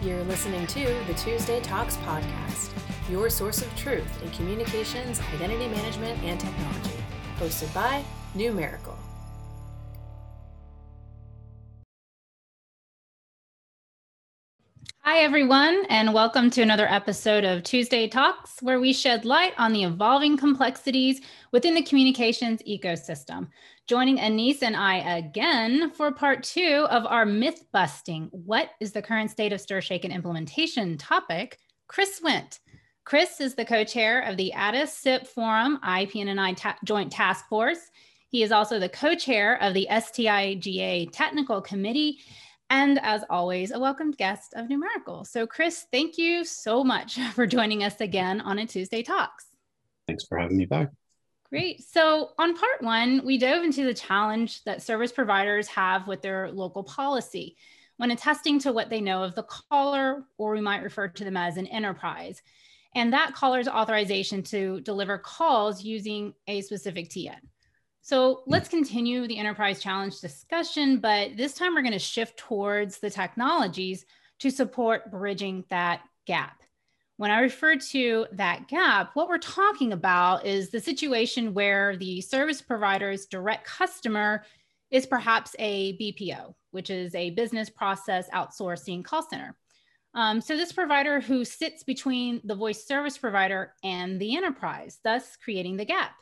You're listening to the Tuesday Talks podcast, your source of truth in communications, identity management, and technology. Hosted by Numerical. Hi, everyone, and welcome to another episode of Tuesday Talks, where we shed light on the evolving complexities within the communications ecosystem. Joining Anis and I again for part two of our myth busting What is the current state of STIR/SHAKEN implementation topic? Chris Wendt. Chris is the co chair of the ATIS SIP Forum IP-NNI ta- Joint Task Force. He is also the co chair of the STI-GA Technical Committee. And as always, a welcomed guest of Numerical. So, Chris, thank you so much for joining us again on a Tuesday Talks. Thanks for having me back. Great. So, on part one, we dove into the challenge that service providers have with their local policy when attesting to what they know of the caller, or we might refer to them as an enterprise, and that caller's authorization to deliver calls using a specific TN. So, let's continue the enterprise challenge discussion, but this time we're going to shift towards the technologies to support bridging that gap. When I refer to that gap, what we're talking about is the situation where the service provider's direct customer is perhaps a BPO, which is a business process outsourcing call center. Um, so, this provider who sits between the voice service provider and the enterprise, thus creating the gap.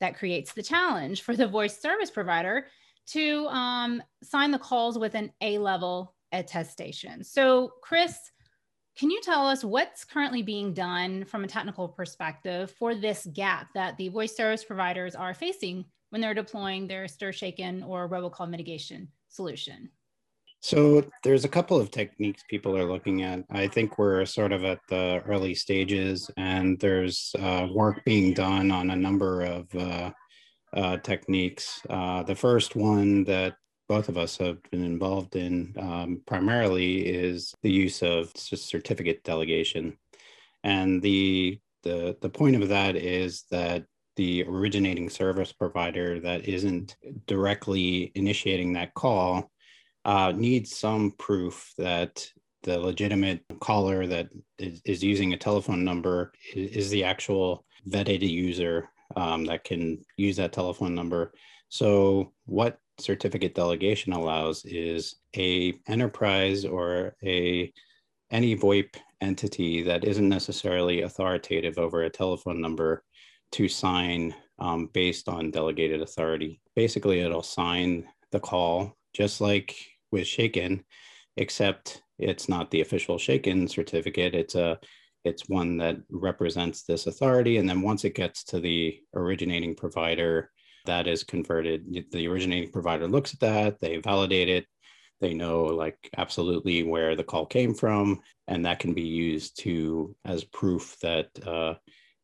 That creates the challenge for the voice service provider to um, sign the calls with an A level attestation. So, Chris, can you tell us what's currently being done from a technical perspective for this gap that the voice service providers are facing when they're deploying their STIR/SHAKEN or robocall mitigation solution? So there's a couple of techniques people are looking at. I think we're sort of at the early stages, and there's uh, work being done on a number of uh, uh, techniques. Uh, the first one that both of us have been involved in um, primarily is the use of certificate delegation. And the, the, the point of that is that the originating service provider that isn't directly initiating that call uh, needs some proof that the legitimate caller that is, is using a telephone number is, is the actual vetted user um, that can use that telephone number. So what certificate delegation allows is a enterprise or a any VoIP entity that isn't necessarily authoritative over a telephone number to sign um, based on delegated authority. Basically, it'll sign the call just like with SHAKEN, except it's not the official SHAKEN certificate. It's a it's one that represents this authority, and then once it gets to the originating provider, that is converted. The originating provider looks at that, they validate it, they know like absolutely where the call came from, and that can be used to as proof that uh,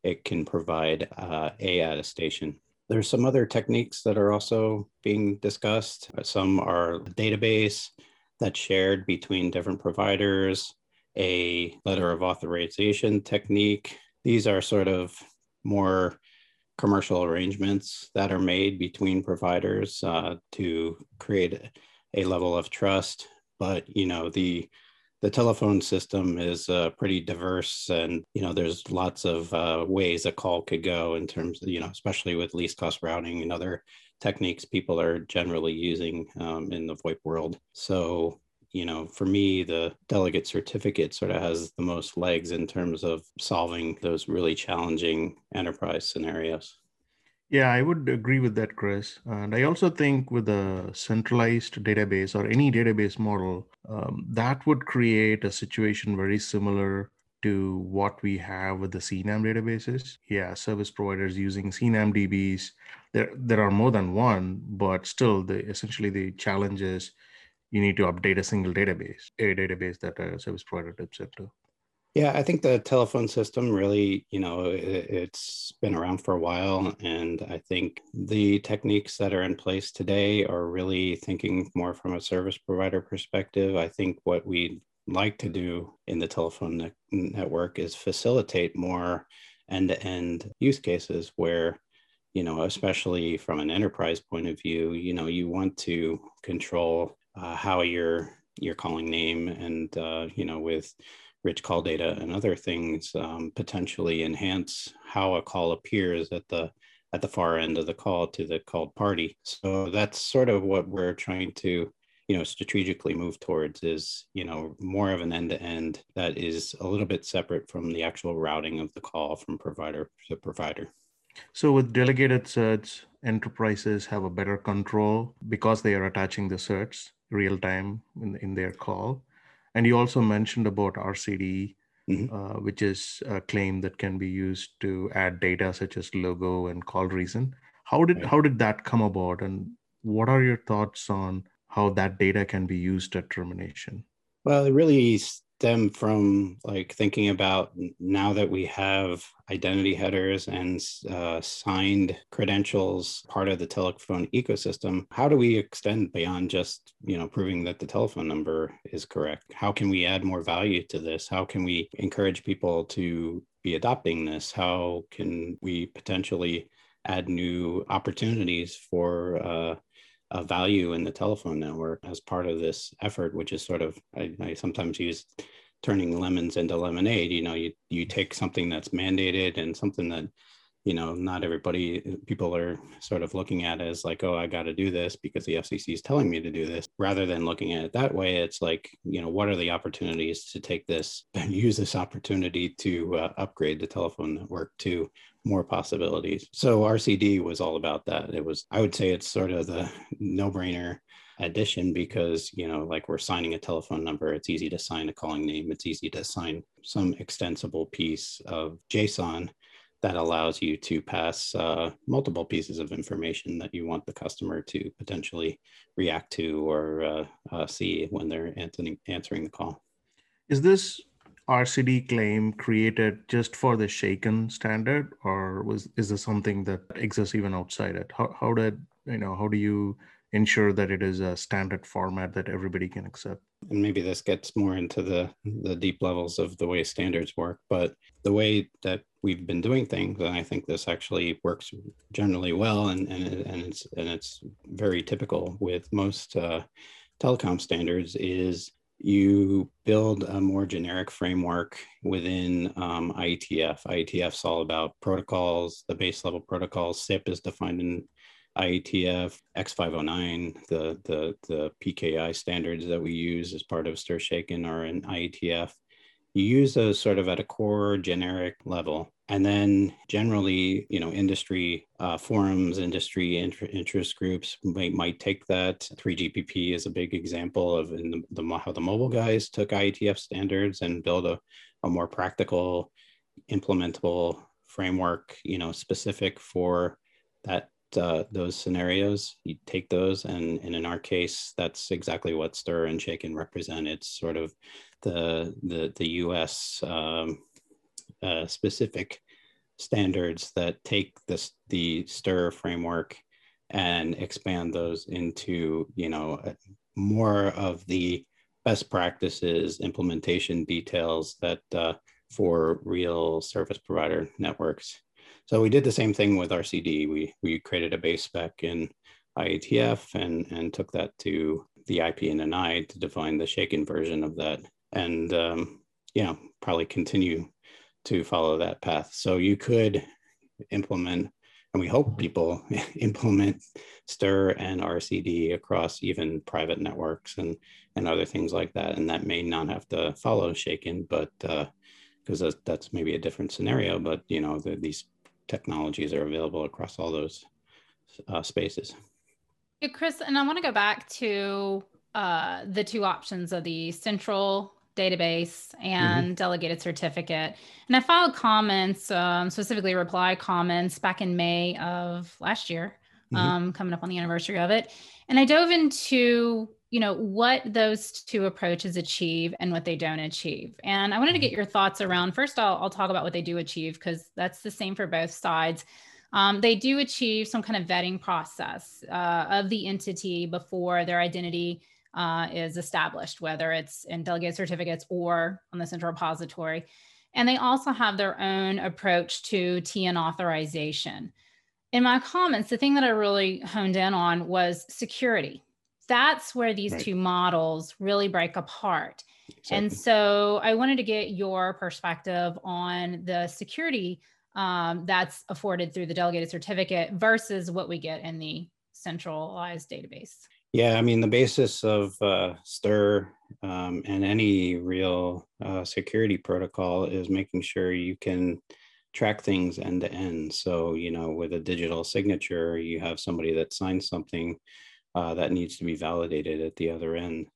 it can provide uh, a attestation. There's some other techniques that are also being discussed. Some are database that's shared between different providers, a letter of authorization technique. These are sort of more commercial arrangements that are made between providers uh, to create a level of trust. But you know the the telephone system is uh, pretty diverse, and you know there's lots of uh, ways a call could go in terms of you know especially with least cost routing and other techniques people are generally using um, in the VoIP world. So you know, for me, the delegate certificate sort of has the most legs in terms of solving those really challenging enterprise scenarios. Yeah, I would agree with that, Chris. And I also think with a centralized database or any database model, um, that would create a situation very similar to what we have with the CNAM databases. Yeah, service providers using CNAM DBs. There, there are more than one, but still, the essentially the challenge is you need to update a single database, a database that a service provider dips into. Yeah, I think the telephone system really, you know, it, has been around for a while. And I think the techniques that are in place today are really thinking more from a service provider perspective. I think what we'd like to do in the telephone ne- network is facilitate more end to end use cases where you know especially from an enterprise point of view you know you want to control uh, how your your calling name and uh, you know with rich call data and other things um, potentially enhance how a call appears at the at the far end of the call to the called party. So that's sort of what we're trying to you know strategically move towards is you know more of an end to end that is a little bit separate from the actual routing of the call from provider to provider so with delegated certs enterprises have a better control because they are attaching the certs real time in, in their call and you also mentioned about rcd mm-hmm. uh, which is a claim that can be used to add data such as logo and call reason how did how did that come about and what are your thoughts on how that data can be used at termination? Well, it really stem from like thinking about now that we have identity headers and uh, signed credentials part of the telephone ecosystem how do we extend beyond just you know proving that the telephone number is correct? How can we add more value to this? How can we encourage people to be adopting this? How can we potentially add new opportunities for uh, a value in the telephone network as part of this effort, which is sort of I, I, sometimes use turning lemons into lemonade. You know, you you take something that's mandated and something that you know not everybody people are sort of looking at as like oh i got to do this because the fcc is telling me to do this rather than looking at it that way it's like you know what are the opportunities to take this and use this opportunity to uh, upgrade the telephone network to more possibilities. So RCD was all about that. It was, I would say it's sort of the no brainer addition because, you know, like we're signing a telephone number, it's easy to sign a calling name, it's easy to sign some extensible piece of JSON that allows you to pass uh, multiple pieces of information that you want the customer to potentially react to or uh, uh, see when they're answering, answering the call. Is this RCD claim created just for the Shaken standard, or was is this something that exists even outside it? How how did you know how do you ensure that it is a standard format that everybody can accept? And maybe this gets more into the the deep levels of the way standards work, but the way that we've been doing things, and I think this actually works generally well, and and, and it's and it's very typical with most uh, telecom standards is you build a more generic framework within um, IETF. IETF's all about protocols, the base level protocols. SIP is defined in IETF, X509, the, the, the PKI standards that we use as part of STIR Shaken are in IETF. You use those sort of at a core generic level. And then generally you know industry uh, forums industry interest groups might, might take that. 3gpp is a big example of the, the, how the mobile guys took ietf standards and build a, a more practical implementable framework you know specific for that uh, those scenarios you take those and, and in our case that's exactly what stir and shaken represent. It's sort of the the the us um, uh, specific standards that take this the stir framework and expand those into you know uh, more of the best practices implementation details that uh, for real service provider networks so we did the same thing with rcd we we created a base spec in ietf and and took that to the ipnni to define the shaken version of that and um, you know probably continue to follow that path. So you could implement, and we hope people implement STIR and RCD across even private networks and, and other things like that. And that may not have to follow Shaken, but because uh, that's maybe a different scenario, but you know, the, these technologies are available across all those uh, spaces. Yeah, Chris, and I want to go back to uh, the two options of the central database and mm-hmm. delegated certificate. And I filed comments, um, specifically reply comments, back in May of last year, mm-hmm. um, coming up on the anniversary of it. And I dove into you know what those two approaches achieve and what they don't achieve and i wanted to get mm-hmm. your thoughts around first i'll, I'll talk about what they do achieve because that's the same for both sides um, they do achieve some kind of vetting process uh, of the entity before their identity uh, is established, whether it's in delegated certificates or on the central repository. And they also have their own approach to TN authorization. In my comments, the thing that I really honed in on was security. That's where these right. two models really break apart. Exactly. And so I wanted to get your perspective on the security um, that's afforded through the delegated certificate versus what we get in the centralized database. Yeah, I mean, the basis of uh, STIR um, and any real uh, security protocol is making sure you can track things end to end. So, you know, with a digital signature, you have somebody that signs something uh, that needs to be validated at the other end.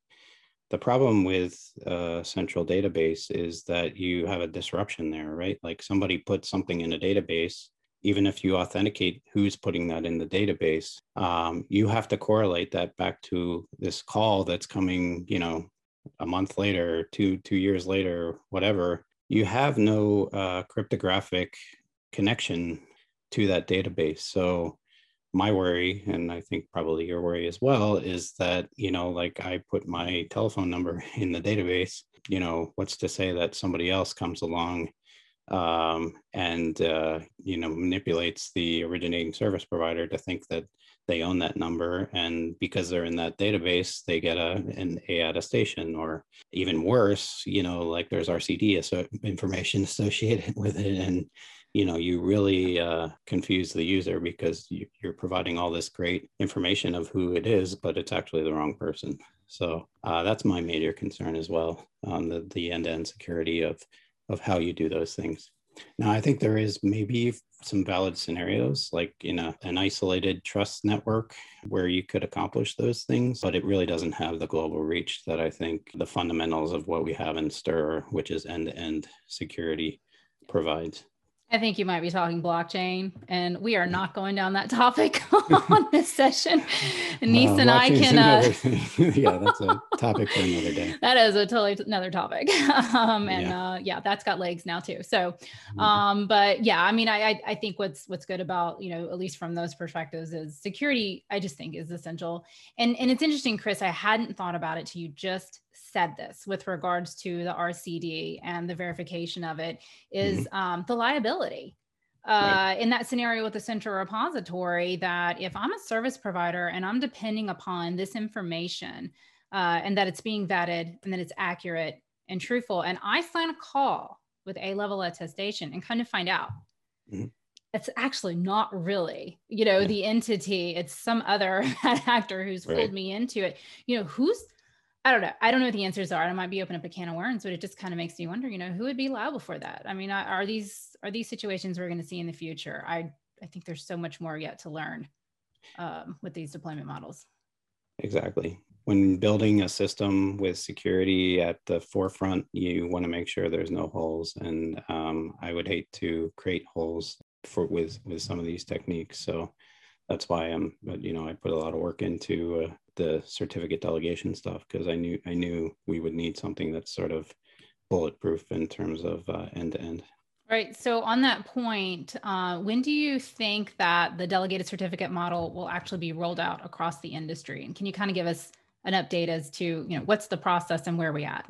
The problem with a central database is that you have a disruption there, right? Like somebody puts something in a database, even if you authenticate who's putting that in the database, um, you have to correlate that back to this call that's coming, you know, a month later, two two years later, whatever. You have no uh, cryptographic connection to that database. So my worry and i think probably your worry as well is that you know like i put my telephone number in the database you know what's to say that somebody else comes along um, and uh, you know manipulates the originating service provider to think that they own that number and because they're in that database they get a an a attestation or even worse you know like there's rcd information associated with it. And you know you really uh, confuse the user because you, are providing all this great information of who it is but it's actually the wrong person. So uh, that's my major concern as well on the, the end-to-end security of of how you do those things now i think there is maybe some valid scenarios like in a, an isolated trust network where you could accomplish those things but it really doesn't have the global reach that i think the fundamentals of what we have in stir which is end-to-end security provides I think you might be talking blockchain, and we are not going down that topic on this session. Nice and I can. Uh, yeah, that's a topic for another day. That is a totally another topic, um, and yeah. Uh, yeah. that's got legs now too. So, mm-hmm. um, but yeah, I mean, I I think what's what's good about you know at least from those perspectives is security. I just think is essential, and and it's interesting, Chris. I hadn't thought about it till you just said this with regards to the RCD and the verification of it is mm-hmm. um, the liability. Uh, right. In that scenario with the central repository, that if I'm a service provider and I'm depending upon this information uh, and that it's being vetted and that it's accurate and truthful, and I sign a call with a level attestation and kind of find out mm-hmm it's actually not really you know yeah. the entity it's some other actor who's right. pulled me into it you know who's I don't know. I don't know what the answers are. I might be opening up a can of worms, but it just kind of makes me wonder, you know, who would be liable for that? I mean, are these are these situations we're going to see in the future? I I think there's so much more yet to learn um, with these deployment models. Exactly. When building a system with security at the forefront, you want to make sure there's no holes, and um, I would hate to create holes for with with some of these techniques. So that's why I'm, you know, I put a lot of work into uh, the certificate delegation stuff because I knew I knew we would need something that's sort of bulletproof in terms of uh, end to end. Right. So on that point, uh, when do you think that the delegated certificate model will actually be rolled out across the industry? And can you kind of give us an update as to you know what's the process and where are we at?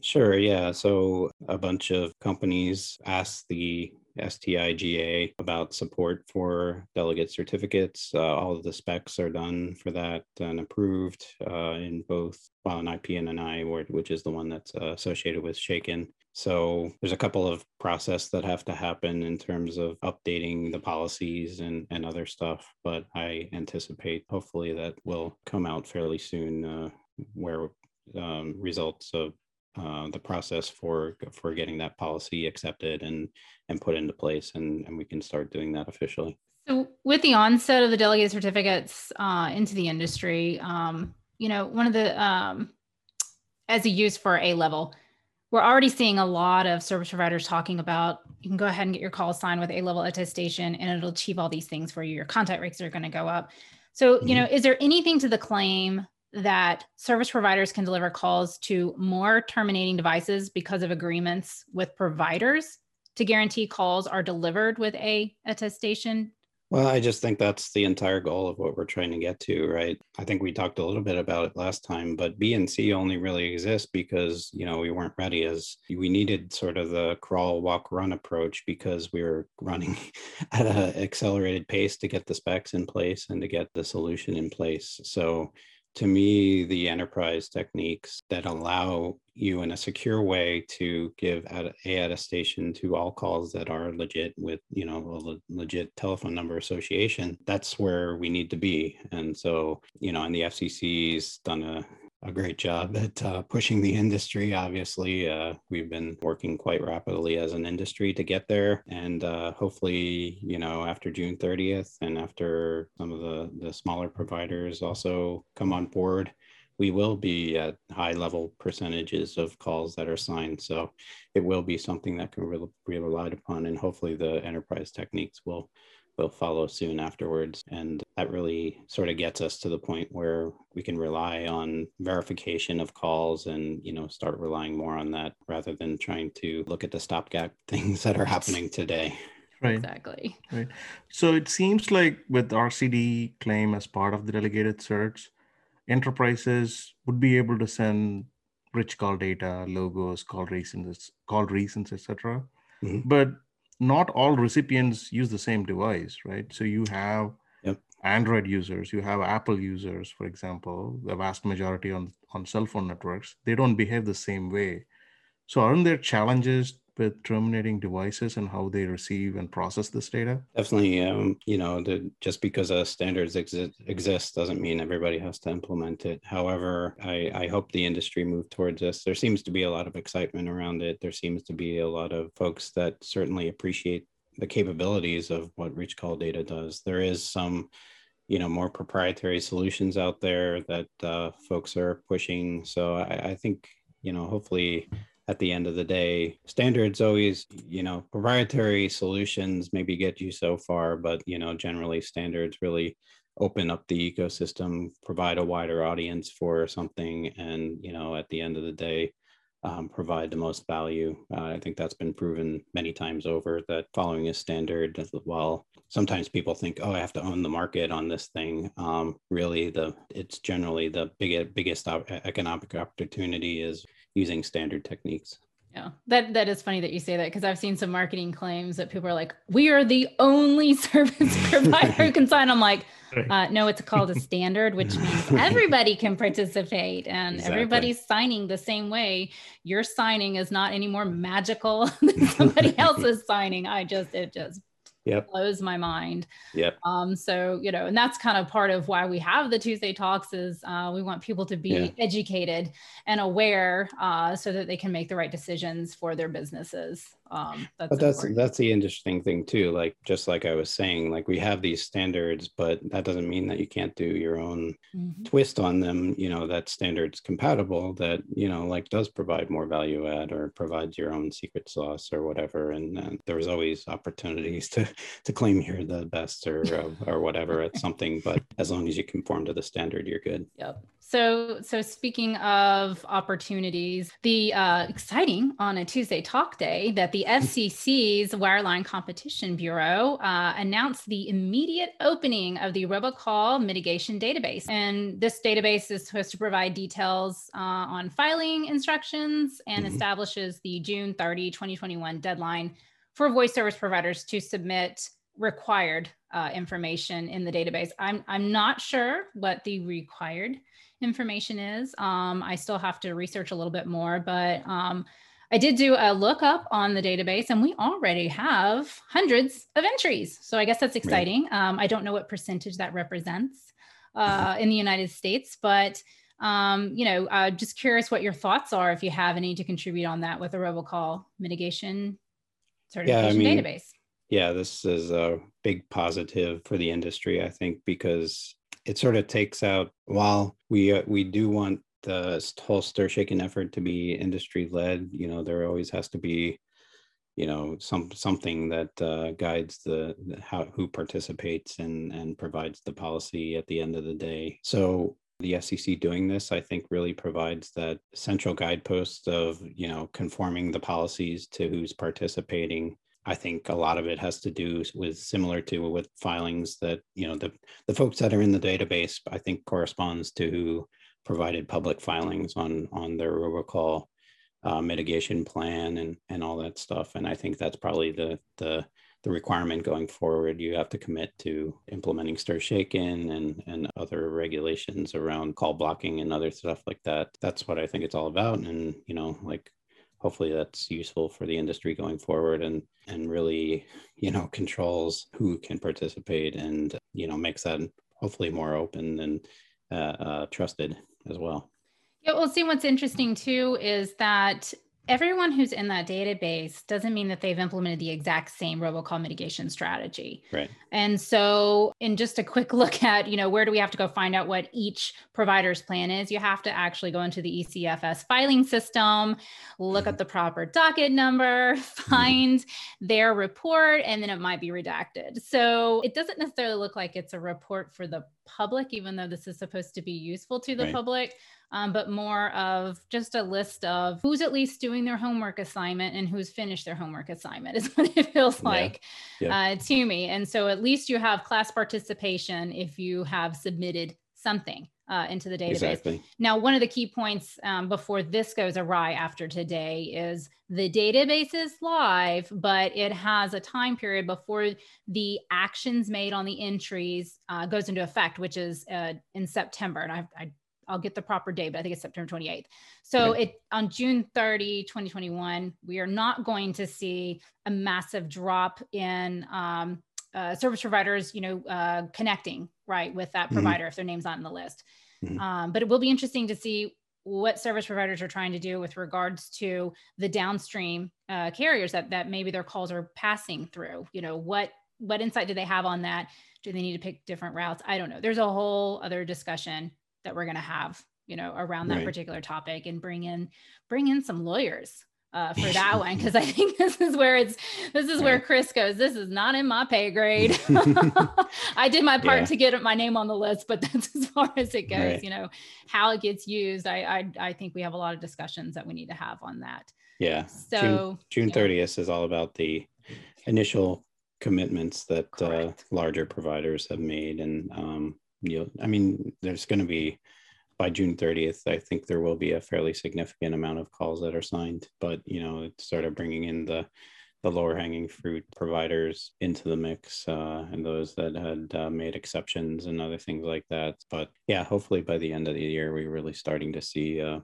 Sure. Yeah. So a bunch of companies asked the STI-GA about support for delegate certificates. Uh, all of the specs are done for that and approved uh, in both well, an IP and an I, which is the one that's uh, associated with Shaken. So there's a couple of process that have to happen in terms of updating the policies and, and other stuff, but I anticipate hopefully that will come out fairly soon uh, where um, results of uh, the process for for getting that policy accepted and and put into place and, and we can start doing that officially. So with the onset of the delegated certificates uh, into the industry um, you know one of the um, as a use for a level we're already seeing a lot of service providers talking about you can go ahead and get your call signed with a level attestation and it'll achieve all these things for you. Your contact rates are going to go up. So you mm-hmm. know is there anything to the claim that service providers can deliver calls to more terminating devices because of agreements with providers to guarantee calls are delivered with a attestation? Well i just think that's the entire goal of what we're trying to get to right? I think we talked a little bit about it last time but B and C only really exist because you know we weren't ready as we needed sort of the crawl walk run approach because we were running at an accelerated pace to get the specs in place and to get the solution in place. So to me, the enterprise techniques that allow you in a secure way to give a attestation to all calls that are legit with you know a legit telephone number association that's where we need to be. And so you know and the fcc's done a a great job at uh, pushing the industry. Obviously, uh, we've been working quite rapidly as an industry to get there, and uh, hopefully, you know, after June 30th, and after some of the the smaller providers also come on board, we will be at high level percentages of calls that are signed. So it will be something that can be relied upon, and hopefully, the enterprise techniques will will follow soon afterwards. And that really sort of gets us to the point where we can rely on verification of calls and, you know, start relying more on that rather than trying to look at the stopgap things that are happening today. Right. Exactly. Right. So it seems like with RCD claim as part of the delegated certs, enterprises would be able to send rich call data, logos, call reasons, call reasons, etc. Mm-hmm. But not all recipients use the same device, right? So you have yep. Android users, you have Apple users, for example, the vast majority on, on cell phone networks, they don't behave the same way. So aren't there challenges with terminating devices and how they receive and process this data? Definitely. Um, you know, the, just because a standards exist, exist doesn't mean everybody has to implement it. However, I, I hope the industry move towards this. There seems to be a lot of excitement around it. There seems to be a lot of folks that certainly appreciate the capabilities of what rich call data does. There is some you know more proprietary solutions out there that uh, folks are pushing so I, I think you know hopefully at the end of the day standards always you know proprietary solutions maybe get you so far but you know generally standards really open up the ecosystem provide a wider audience for something and you know at the end of the day um, provide the most value. Uh, i think that's been proven many times over that following a standard while sometimes people think oh i have to own the market on this thing um, really the it's generally the biggest biggest economic opportunity is using standard techniques. Yeah, that that is funny that you say that because I've seen some marketing claims that people are like, "We are the only service provider who can sign." I'm like, uh, "No, it's called a standard, which means everybody can participate and exactly. everybody's signing the same way. Your signing is not any more magical than somebody else's signing. I just it just yep. blows my mind. yeah Um, so, you know, and that's kind of part of why we have the Tuesday talks is uh, we want people to be yeah. educated and aware uh, so that they can make the right decisions for their businesses. Um, that's but that's important. that's the interesting thing too. Like just like I was saying, like we have these standards, but that doesn't mean that you can't do your own mm-hmm. twist on them. You know that standards compatible that you know like does provide more value add or provides your own secret sauce or whatever. And uh, there's always opportunities to to claim you're the best or or whatever at something. But as long as you conform to the standard, you're good. Yep. So, so speaking of opportunities, the uh, exciting on a Tuesday Talk Day that the FCC's Wireline Competition Bureau uh, announced the immediate opening of the robocall mitigation database, and this database is supposed to provide details uh, on filing instructions and mm-hmm. establishes the June 30, 2021 deadline for voice service providers to submit required uh, information in the database. I'm I'm not sure what the required information is. Um, I still have to research a little bit more, but um, I did do a lookup on the database and we already have hundreds of entries. So I guess that's exciting. Right. Um, I don't know what percentage that represents uh, in the United States, but um, you know, uh, just curious what your thoughts are if you have any to contribute on that with a robocall mitigation certification yeah, I mean, database. Yeah, this is a big positive for the industry, I think, because it sort of takes out while we uh, we do want the whole stir shaken effort to be industry led you know there always has to be you know some something that uh, guides the, the how who participates and and provides the policy at the end of the day. So the FCC doing this, I think, really provides that central guidepost of you know conforming the policies to who's participating I think a lot of it has to do with similar to with filings that you know the the folks that are in the database. I think corresponds to who provided public filings on on their robocall uh, mitigation plan and and all that stuff. And I think that's probably the the the requirement going forward. You have to commit to implementing stir shaken and, and other regulations around call blocking and other stuff like that. That's what I think it's all about. And, you know, like hopefully that's useful for the industry going forward and and really you know controls who can participate and you know makes that hopefully more open and uh, uh, trusted as well. Yeah well see what's interesting too is that everyone who's in that database doesn't mean that they've implemented the exact same robocall mitigation strategy right and so in just a quick look at you know where do we have to go find out what each provider's plan is you have to actually go into the ecfs filing system look mm-hmm. at the proper docket number mm-hmm. find mm-hmm. their report and then it might be redacted so it doesn't necessarily look like it's a report for the public even though this is supposed to be useful to the right. public um, but more of just a list of who's at least doing their homework assignment and who's finished their homework assignment is what it feels yeah. like yeah. Uh, to me. And so at least you have class participation if you have submitted something uh, into the database. Exactly. Now, one of the key points um, before this goes awry after today is the database is live, but it has a time period before the actions made on the entries uh, goes into effect, which is uh, in September. And I, I I'll get the proper date, but I think it's September 28th. So okay. it on June 30, 2021, we are not going to see a massive drop in um, uh, service providers, you know, uh, connecting right with that mm-hmm. provider mm-hmm. if their name's not in the list. Mm-hmm. Um, but it will be interesting to see what service providers are trying to do with regards to the downstream uh, carriers that that maybe their calls are passing through. You know, what what insight do they have on that? Do they need to pick different routes? I don't know. There's a whole other discussion that we're going to have you know around that right. particular topic and bring in bring in some lawyers uh, for that one because I think this is where it's this is where Chris goes. This is not in my pay grade. I did my part yeah. to get my name on the list, but that's as far as it goes. Right. You know how it gets used. I, I I think we have a lot of discussions that we need to have on that. Yeah. So June thirtieth is all about the initial commitments that uh, larger providers have made, and um, you know, I mean, there's going to be by June 30th, I think there will be a fairly significant amount of calls that are signed, but you know, it's sort of bringing in the the lower hanging fruit providers into the mix uh, and those that had uh, made exceptions and other things like that. But yeah, hopefully by the end of the year, we're really starting to see uh,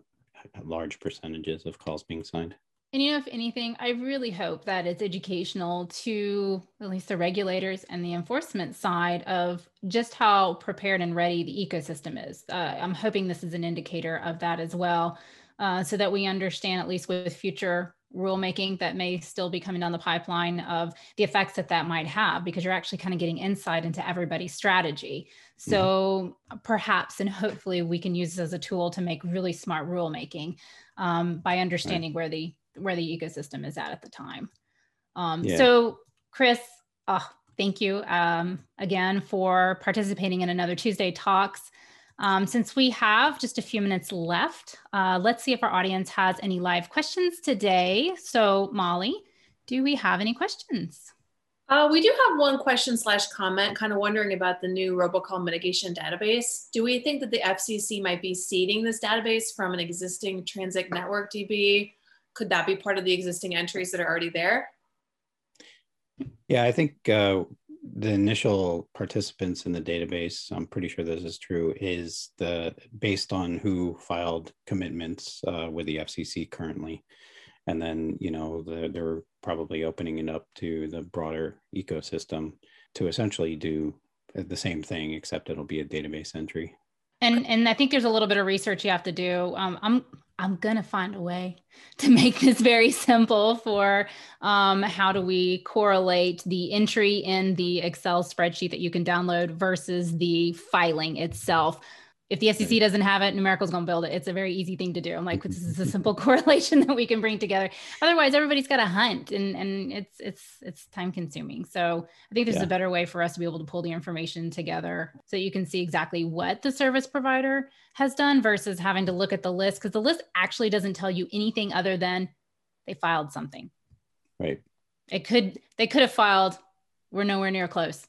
large percentages of calls being signed. And you know, if anything, I really hope that it's educational to at least the regulators and the enforcement side of just how prepared and ready the ecosystem is. Uh, I'm hoping this is an indicator of that as well, uh, so that we understand, at least with future rulemaking that may still be coming down the pipeline, of the effects that that might have, because you're actually kind of getting insight into everybody's strategy. So perhaps and hopefully we can use this as a tool to make really smart rulemaking um, by understanding right. where the where the ecosystem is at at the time. Um, yeah. So, Chris, oh, thank you um, again for participating in another Tuesday Talks. Um, since we have just a few minutes left, uh, let's see if our audience has any live questions today. So, Molly, do we have any questions? Uh, we do have one question slash comment, kind of wondering about the new robocall mitigation database. Do we think that the FCC might be seeding this database from an existing transit network DB could that be part of the existing entries that are already there? Yeah, I think uh, the initial participants in the database, I'm pretty sure this is true, is the based on who filed commitments uh, with the FCC currently. And then, you know, the, they're probably opening it up to the broader ecosystem to essentially do the same thing, except it'll be a database entry. And and I think there's a little bit of research you have to do. Um, I'm I'm gonna find a way to make this very simple for um, how do we correlate the entry in the Excel spreadsheet that you can download versus the filing itself if the FCC doesn't have it, Numerical's going to build it. It's a very easy thing to do. I'm like, this is a simple correlation that we can bring together. Otherwise, everybody's got to hunt, and and it's it's it's time consuming. So I think there's yeah. a better way for us to be able to pull the information together so you can see exactly what the service provider has done versus having to look at the list because the list actually doesn't tell you anything other than they filed something. Right. It could they could have filed. We're nowhere near close.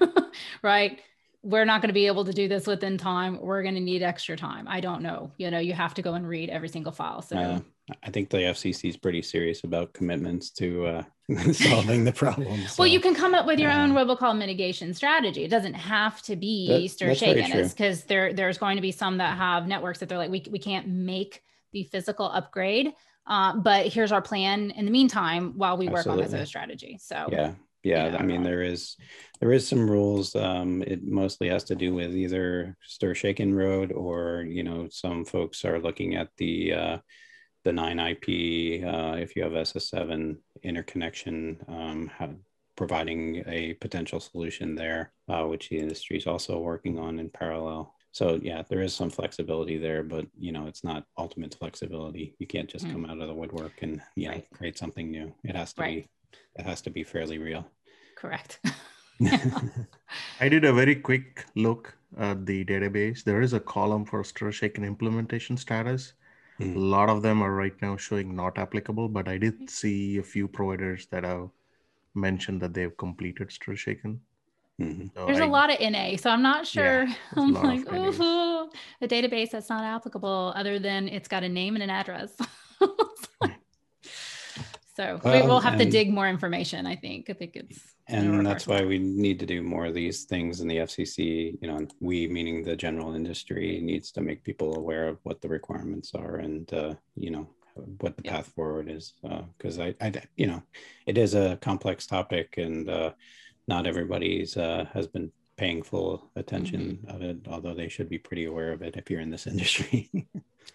right we're not going to be able to do this within time. We're going to need extra time. I don't know. You know, you have to go and read every single file. So, I think the FCC is pretty serious about commitments to uh, solving the problem. So, well, you can come up with your uh, own robocall mitigation strategy. It doesn't have to be that, Shaken, because there there's going to be some that have networks that they're like, we we can't make the physical upgrade, uh, but here's our plan in the meantime while we work Absolutely. on this other strategy. So yeah, yeah. Know, I mean, there is there is some rules. Um, it mostly has to do with either stir shaken road or you know some folks are looking at the uh, the non-IP, uh, if you have SS7 interconnection, um, have, providing a potential solution there, uh, which the industry is also working on in parallel. So yeah, there is some flexibility there, but you know, it's not ultimate flexibility. You can't just mm. come out of the woodwork and yeah, right. create something new. It has to right. be, it has to be fairly real. Correct. I did a very quick look at the database. There is a column for stir shaken implementation status Mm. A lot of them are right now showing not applicable, but I did see a few providers that have mentioned that they've completed Stir Shaken. Mm-hmm. So There's I, a lot of NA, so I'm not sure. Yeah, I'm like, ooh, a database that's not applicable other than it's got a name and an address. so well, we will have to dig more information. I think. I think it's and that's why we need to do more of these things in the fcc you know we meaning the general industry needs to make people aware of what the requirements are and uh, you know what the path forward is because uh, I, I you know it is a complex topic and uh, not everybody's uh, has been paying full attention mm-hmm. of it although they should be pretty aware of it if you're in this industry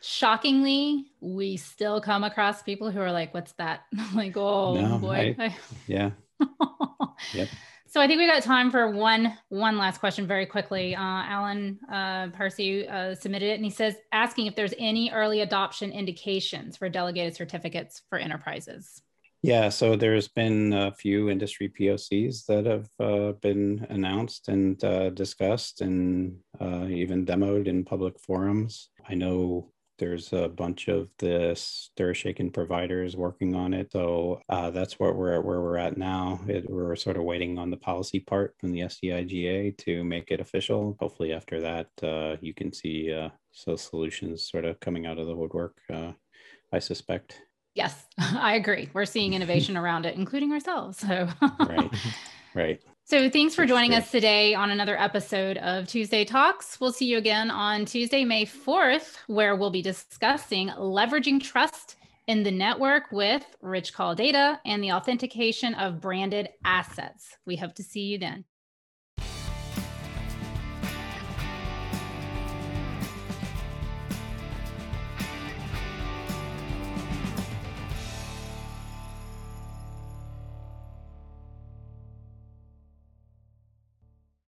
shockingly we still come across people who are like what's that like oh no, boy I, yeah yep. So I think we got time for one one last question very quickly. Uh, Alan uh, Parsi uh, submitted it, and he says asking if there's any early adoption indications for delegated certificates for enterprises. Yeah, so there's been a few industry POCs that have uh, been announced and uh, discussed, and uh, even demoed in public forums. I know there's a bunch of the stir shaken providers working on it. So uh, that's what we're at where we're at now. It, we're sort of waiting on the policy part from the STI-GA to make it official. Hopefully, after that, uh, you can see uh, so solutions sort of coming out of the woodwork. Uh, I suspect. Yes, I agree. We're seeing innovation around it, including ourselves. So right, right. So thanks for joining us today on another episode of Tuesday Talks. We'll see you again on Tuesday, May 4th, where we'll be discussing leveraging trust in the network with rich call data and the authentication of branded assets. We hope to see you then.